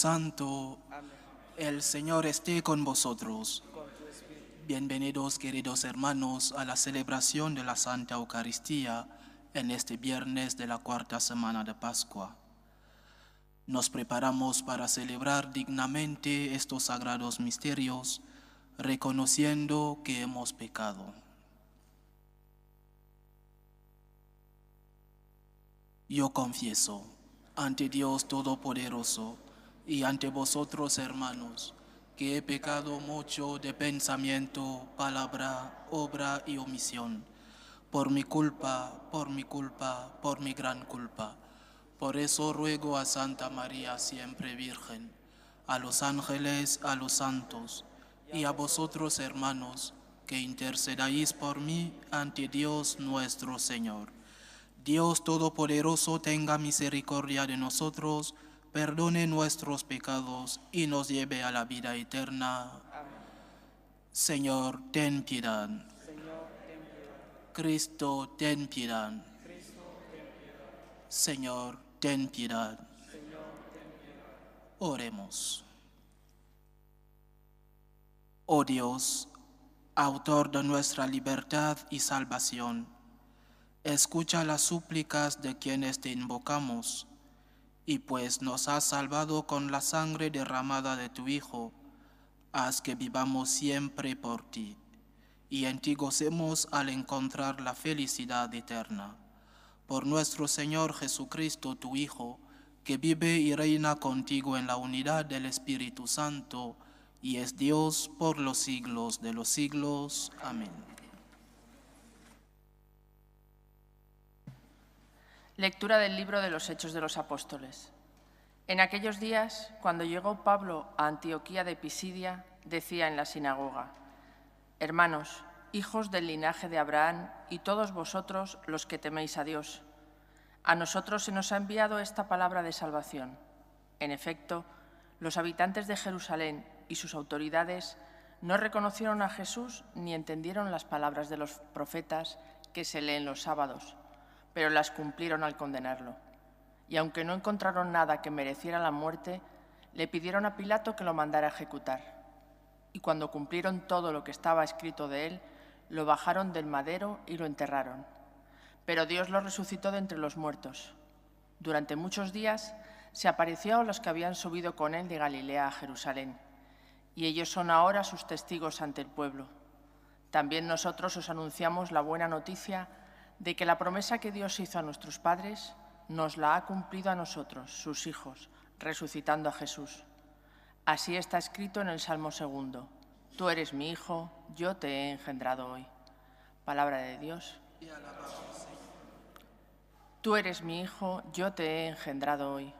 Santo, el Señor esté con vosotros. Bienvenidos, queridos hermanos, a la celebración de la Santa Eucaristía en este viernes de la cuarta semana de Pascua. Nos preparamos para celebrar dignamente estos sagrados misterios, reconociendo que hemos pecado. Yo confieso ante Dios Todopoderoso y ante vosotros, hermanos, que he pecado mucho de pensamiento, palabra, obra y omisión, por mi culpa, por mi culpa, por mi gran culpa. Por eso ruego a Santa María, siempre Virgen, a los ángeles, a los santos, y a vosotros, hermanos, que intercedáis por mí ante Dios nuestro Señor. Dios Todopoderoso tenga misericordia de nosotros, perdone nuestros pecados y nos lleve a la vida eterna. Señor, ten piedad. Cristo, ten piedad. Señor, ten piedad. Oremos. Oh Dios, autor de nuestra libertad y salvación, Escucha las súplicas de quienes te invocamos, y pues nos has salvado con la sangre derramada de tu Hijo, haz que vivamos siempre por ti, y en ti gocemos al encontrar la felicidad eterna. Por nuestro Señor Jesucristo, tu Hijo, que vive y reina contigo en la unidad del Espíritu Santo, y es Dios por los siglos de los siglos. Amén. Lectura del libro de los Hechos de los Apóstoles. En aquellos días, cuando llegó Pablo a Antioquía de Pisidia, decía en la sinagoga, Hermanos, hijos del linaje de Abraham y todos vosotros los que teméis a Dios, a nosotros se nos ha enviado esta palabra de salvación. En efecto, los habitantes de Jerusalén y sus autoridades no reconocieron a Jesús ni entendieron las palabras de los profetas que se leen los sábados pero las cumplieron al condenarlo. Y aunque no encontraron nada que mereciera la muerte, le pidieron a Pilato que lo mandara ejecutar. Y cuando cumplieron todo lo que estaba escrito de él, lo bajaron del madero y lo enterraron. Pero Dios lo resucitó de entre los muertos. Durante muchos días se apareció a los que habían subido con él de Galilea a Jerusalén, y ellos son ahora sus testigos ante el pueblo. También nosotros os anunciamos la buena noticia de que la promesa que Dios hizo a nuestros padres nos la ha cumplido a nosotros, sus hijos, resucitando a Jesús. Así está escrito en el Salmo segundo. Tú eres mi hijo, yo te he engendrado hoy. Palabra de Dios. Tú eres mi hijo, yo te he engendrado hoy.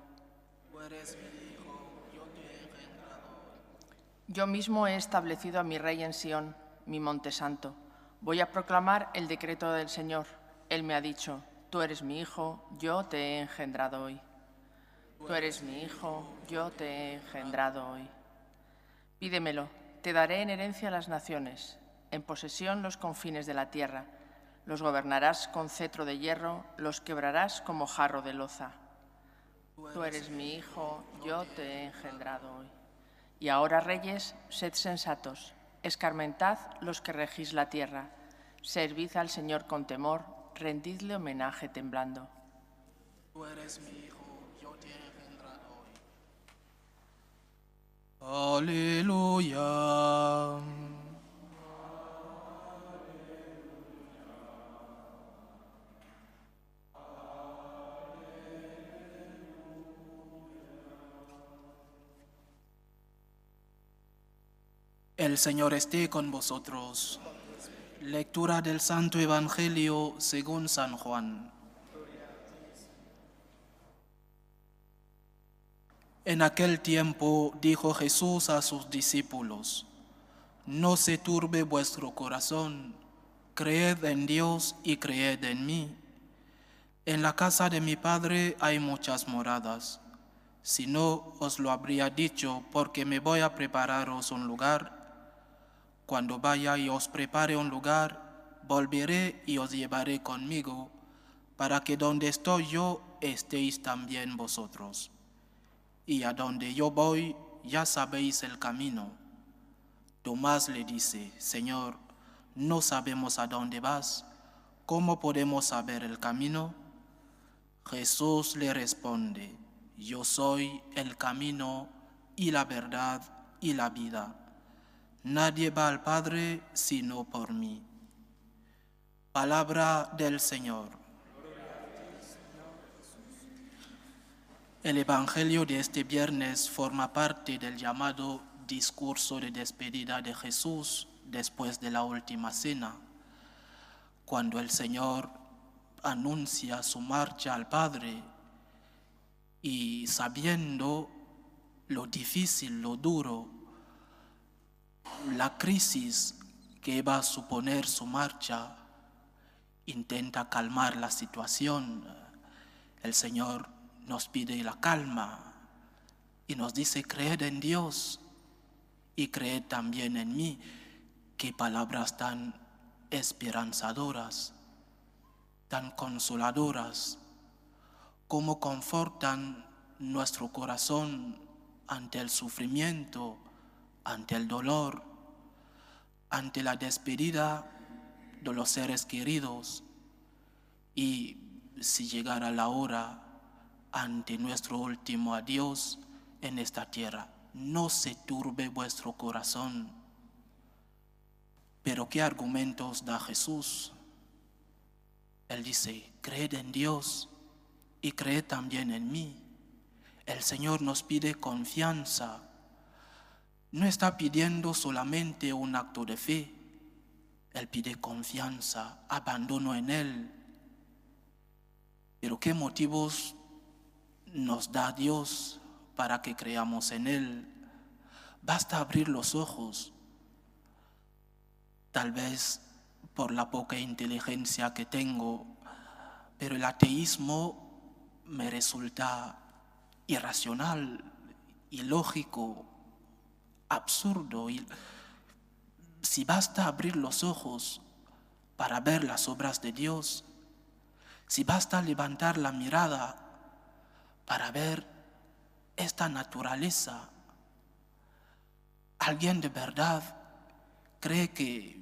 Yo mismo he establecido a mi rey en Sión, mi monte santo. Voy a proclamar el decreto del Señor. Él me ha dicho, tú eres mi hijo, yo te he engendrado hoy. Tú eres mi hijo, yo te he engendrado hoy. Pídemelo, te daré en herencia las naciones, en posesión los confines de la tierra. Los gobernarás con cetro de hierro, los quebrarás como jarro de loza. Tú eres mi hijo, yo te he engendrado hoy. Y ahora, reyes, sed sensatos, escarmentad los que regís la tierra, servid al Señor con temor, rendidle homenaje temblando. Tú eres mi hijo, yo te hoy. Aleluya. El Señor esté con vosotros. Lectura del Santo Evangelio según San Juan. En aquel tiempo dijo Jesús a sus discípulos, No se turbe vuestro corazón, creed en Dios y creed en mí. En la casa de mi Padre hay muchas moradas. Si no, os lo habría dicho, porque me voy a prepararos un lugar cuando vaya y os prepare un lugar, volveré y os llevaré conmigo, para que donde estoy yo estéis también vosotros. Y a donde yo voy ya sabéis el camino. Tomás le dice, Señor, no sabemos a dónde vas, ¿cómo podemos saber el camino? Jesús le responde, yo soy el camino y la verdad y la vida. Nadie va al Padre sino por mí. Palabra del Señor. El Evangelio de este viernes forma parte del llamado discurso de despedida de Jesús después de la última cena, cuando el Señor anuncia su marcha al Padre y sabiendo lo difícil, lo duro, la crisis que va a suponer su marcha, intenta calmar la situación. El Señor nos pide la calma y nos dice, creed en Dios y creed también en mí. Qué palabras tan esperanzadoras, tan consoladoras, cómo confortan nuestro corazón ante el sufrimiento, ante el dolor, ante la despedida de los seres queridos y si llegara la hora ante nuestro último adiós en esta tierra. No se turbe vuestro corazón. Pero ¿qué argumentos da Jesús? Él dice, creed en Dios y creed también en mí. El Señor nos pide confianza. No está pidiendo solamente un acto de fe. Él pide confianza, abandono en Él. Pero ¿qué motivos nos da Dios para que creamos en Él. Basta abrir los ojos. Tal vez por la poca inteligencia que tengo, pero el ateísmo me resulta irracional, ilógico, absurdo. Y si basta abrir los ojos para ver las obras de Dios, si basta levantar la mirada para ver esta naturaleza. Alguien de verdad cree que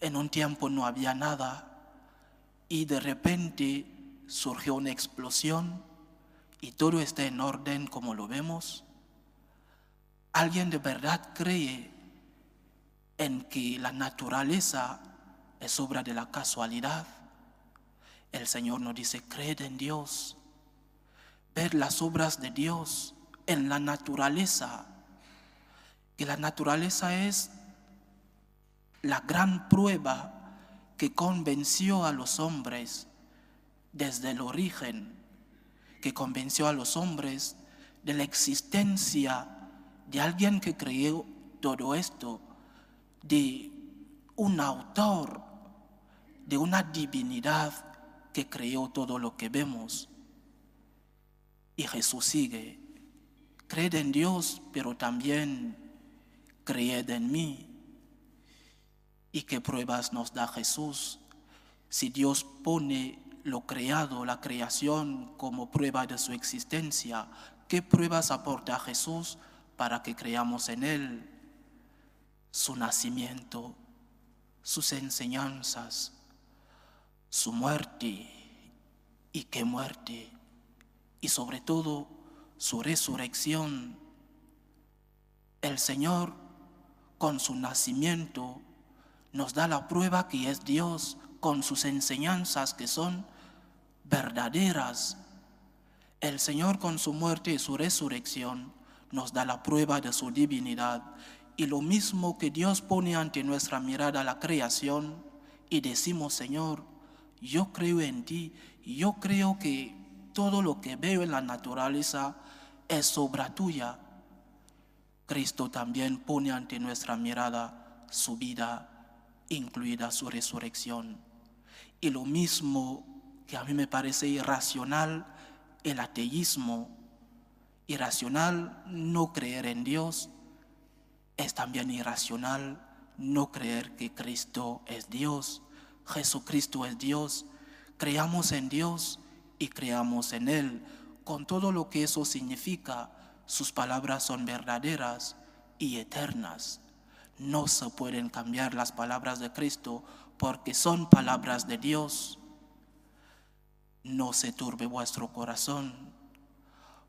en un tiempo no había nada y de repente surgió una explosión y todo está en orden como lo vemos. Alguien de verdad cree en que la naturaleza es obra de la casualidad. El Señor nos dice, creed en Dios ver las obras de Dios en la naturaleza, que la naturaleza es la gran prueba que convenció a los hombres desde el origen, que convenció a los hombres de la existencia de alguien que creó todo esto, de un autor, de una divinidad que creó todo lo que vemos. Y Jesús sigue, creed en Dios, pero también creed en mí. ¿Y qué pruebas nos da Jesús? Si Dios pone lo creado, la creación, como prueba de su existencia, ¿qué pruebas aporta Jesús para que creamos en Él? Su nacimiento, sus enseñanzas, su muerte. ¿Y qué muerte? y sobre todo su resurrección. El Señor, con su nacimiento, nos da la prueba que es Dios con sus enseñanzas que son verdaderas. El Señor con su muerte y su resurrección nos da la prueba de su divinidad. Y lo mismo que Dios pone ante nuestra mirada la creación y decimos, Señor, yo creo en ti, yo creo que todo lo que veo en la naturaleza es obra tuya. Cristo también pone ante nuestra mirada su vida, incluida su resurrección. Y lo mismo que a mí me parece irracional, el ateísmo, irracional no creer en Dios, es también irracional no creer que Cristo es Dios, Jesucristo es Dios, Creamos en Dios y creamos en Él, con todo lo que eso significa. Sus palabras son verdaderas y eternas. No se pueden cambiar las palabras de Cristo porque son palabras de Dios. No se turbe vuestro corazón,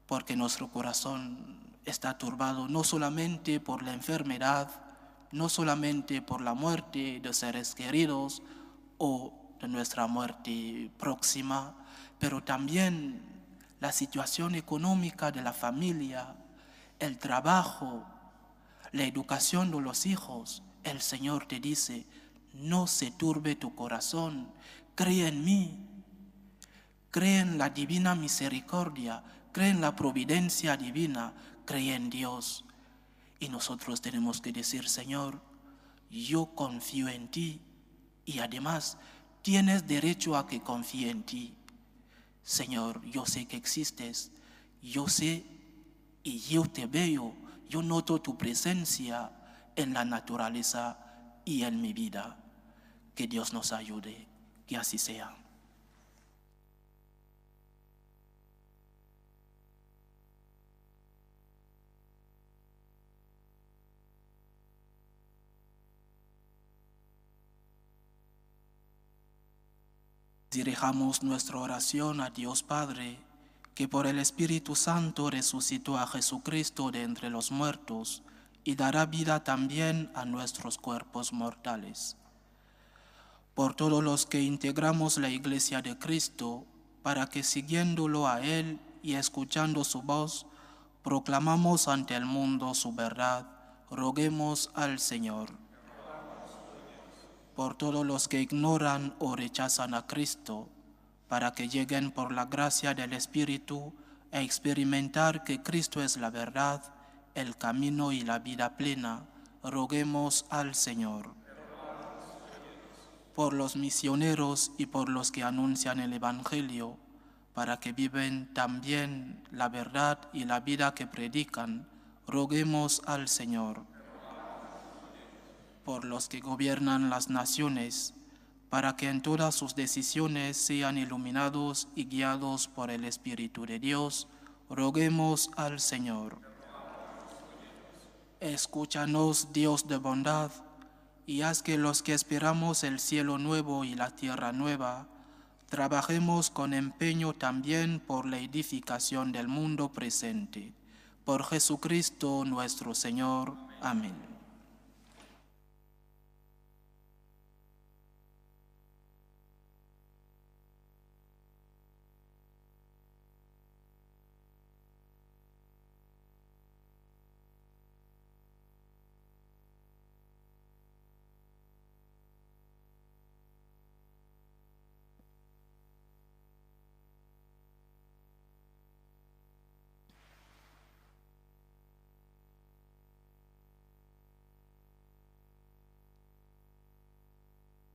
porque nuestro corazón está turbado no solamente por la enfermedad, no solamente por la muerte de seres queridos o de nuestra muerte próxima, pero también la situación económica de la familia, el trabajo, la educación de los hijos. El Señor te dice, no se turbe tu corazón, cree en mí, cree en la divina misericordia, cree en la providencia divina, cree en Dios. Y nosotros tenemos que decir, Señor, yo confío en ti y además tienes derecho a que confíe en ti. Señor, yo sé que existes, yo sé y yo te veo, yo noto tu presencia en la naturaleza y en mi vida. Que Dios nos ayude, que así sea. Dirijamos nuestra oración a Dios Padre, que por el Espíritu Santo resucitó a Jesucristo de entre los muertos y dará vida también a nuestros cuerpos mortales. Por todos los que integramos la Iglesia de Cristo, para que siguiéndolo a Él y escuchando su voz, proclamamos ante el mundo su verdad, roguemos al Señor por todos los que ignoran o rechazan a Cristo, para que lleguen por la gracia del Espíritu a experimentar que Cristo es la verdad, el camino y la vida plena, roguemos al Señor. Por los misioneros y por los que anuncian el Evangelio, para que viven también la verdad y la vida que predican, roguemos al Señor por los que gobiernan las naciones, para que en todas sus decisiones sean iluminados y guiados por el Espíritu de Dios, roguemos al Señor. Escúchanos, Dios de bondad, y haz que los que esperamos el cielo nuevo y la tierra nueva, trabajemos con empeño también por la edificación del mundo presente. Por Jesucristo nuestro Señor. Amén.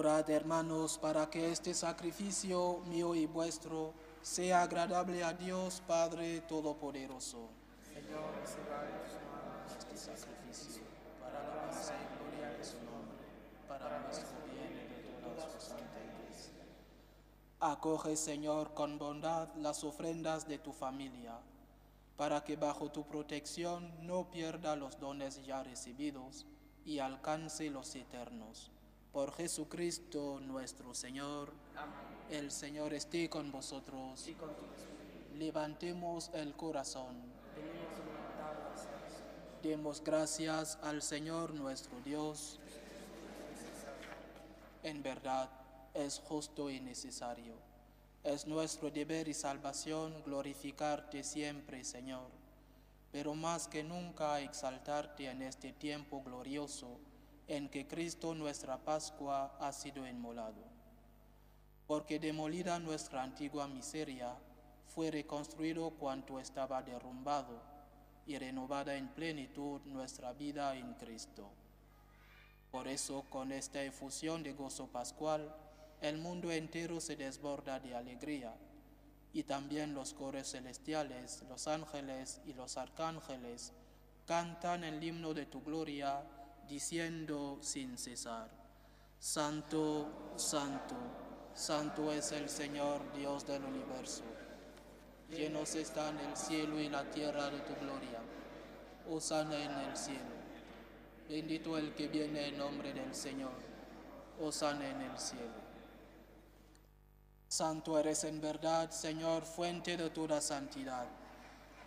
Orad, hermanos, para que este sacrificio mío y vuestro sea agradable a Dios Padre Todopoderoso. Señor, este sacrificio para la alabanza y gloria de su nombre, para nuestro bien y de toda su santa iglesia. Acoge, Señor, con bondad las ofrendas de tu familia para que bajo tu protección no pierda los dones ya recibidos y alcance los eternos. Por Jesucristo nuestro Señor, el Señor esté con vosotros. y con. Levantemos el corazón. Demos gracias al Señor nuestro Dios. En verdad, es justo y necesario. Es nuestro deber y salvación glorificarte siempre, Señor, pero más que nunca exaltarte en este tiempo glorioso en que Cristo nuestra Pascua ha sido inmolado. Porque demolida nuestra antigua miseria, fue reconstruido cuanto estaba derrumbado y renovada en plenitud nuestra vida en Cristo. Por eso, con esta efusión de gozo pascual, el mundo entero se desborda de alegría, y también los coros celestiales, los ángeles y los arcángeles cantan el himno de tu gloria, diciendo sin cesar, Santo, Santo, Santo es el Señor Dios del universo. Llenos están el cielo y la tierra de tu gloria. Osana en el cielo. Bendito el que viene en nombre del Señor. Osana en el cielo. Santo eres en verdad, Señor, fuente de toda santidad.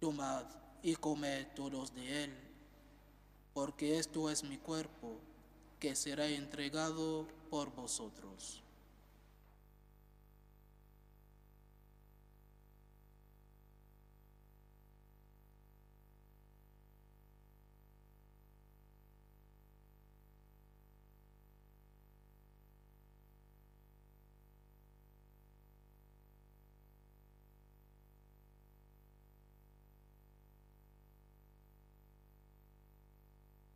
Tomad y comed todos de él, porque esto es mi cuerpo, que será entregado por vosotros.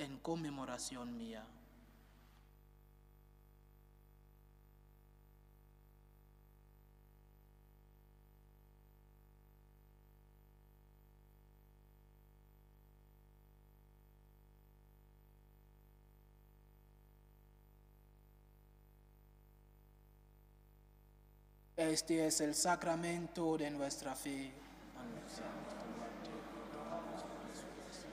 en conmemoración mía. Este es el sacramento de nuestra fe tu muerte, proclamamos tu resurrección.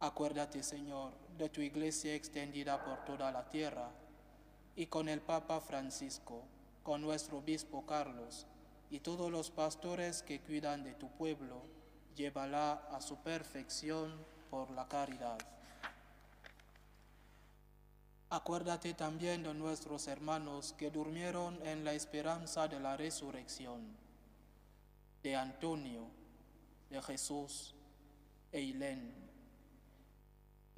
Acuérdate, Señor, de tu iglesia extendida por toda la tierra y con el Papa Francisco, con nuestro obispo Carlos y todos los pastores que cuidan de tu pueblo, llévala a su perfección por la caridad. Acuérdate también de nuestros hermanos que durmieron en la esperanza de la resurrección, de Antonio, de Jesús e Hilén,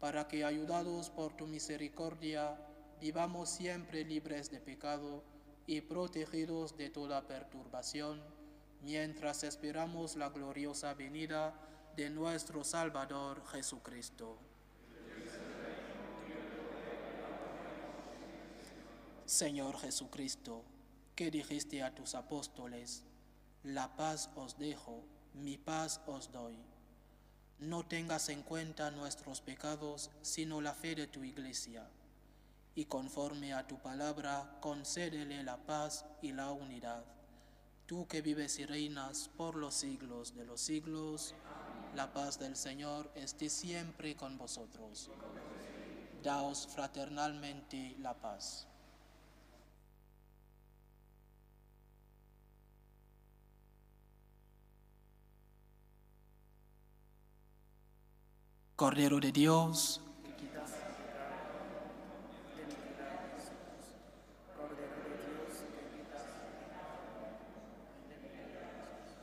para que, ayudados por tu misericordia, vivamos siempre libres de pecado y protegidos de toda perturbación, mientras esperamos la gloriosa venida de nuestro Salvador Jesucristo. Señor Jesucristo, que dijiste a tus apóstoles, la paz os dejo, mi paz os doy. No tengas en cuenta nuestros pecados, sino la fe de tu iglesia. Y conforme a tu palabra, concédele la paz y la unidad. Tú que vives y reinas por los siglos de los siglos, la paz del Señor esté siempre con vosotros. Daos fraternalmente la paz. Cordero de Dios, que quitas el pecado de iniquidades. Cordero de Dios, que quitas el pecado de iniquidades.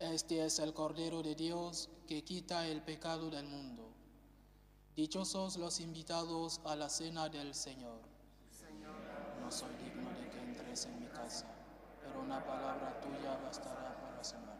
Este es el Cordero de Dios que quita el pecado del mundo. Dichosos los invitados a la cena del Señor. No soy digno de que entres en mi casa, pero una palabra tuya bastará para sanar.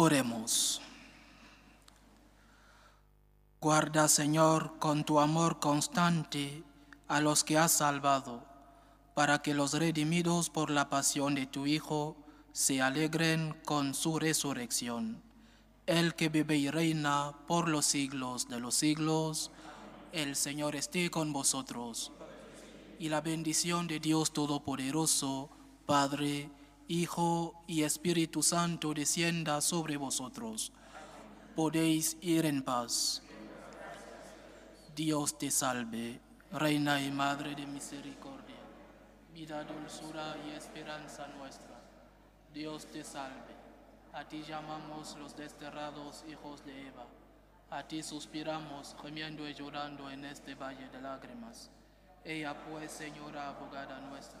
Oremos. Guarda, Señor, con tu amor constante a los que has salvado, para que los redimidos por la pasión de tu Hijo se alegren con su resurrección. El que vive y reina por los siglos de los siglos, el Señor esté con vosotros. Y la bendición de Dios Todopoderoso, Padre, Hijo y Espíritu Santo descienda sobre vosotros. Podéis ir en paz. Dios te salve, Reina y Madre de Misericordia, vida, dulzura y esperanza nuestra. Dios te salve. A ti llamamos los desterrados hijos de Eva. A ti suspiramos, gemiendo y llorando en este valle de lágrimas. Ella pues, Señora abogada nuestra,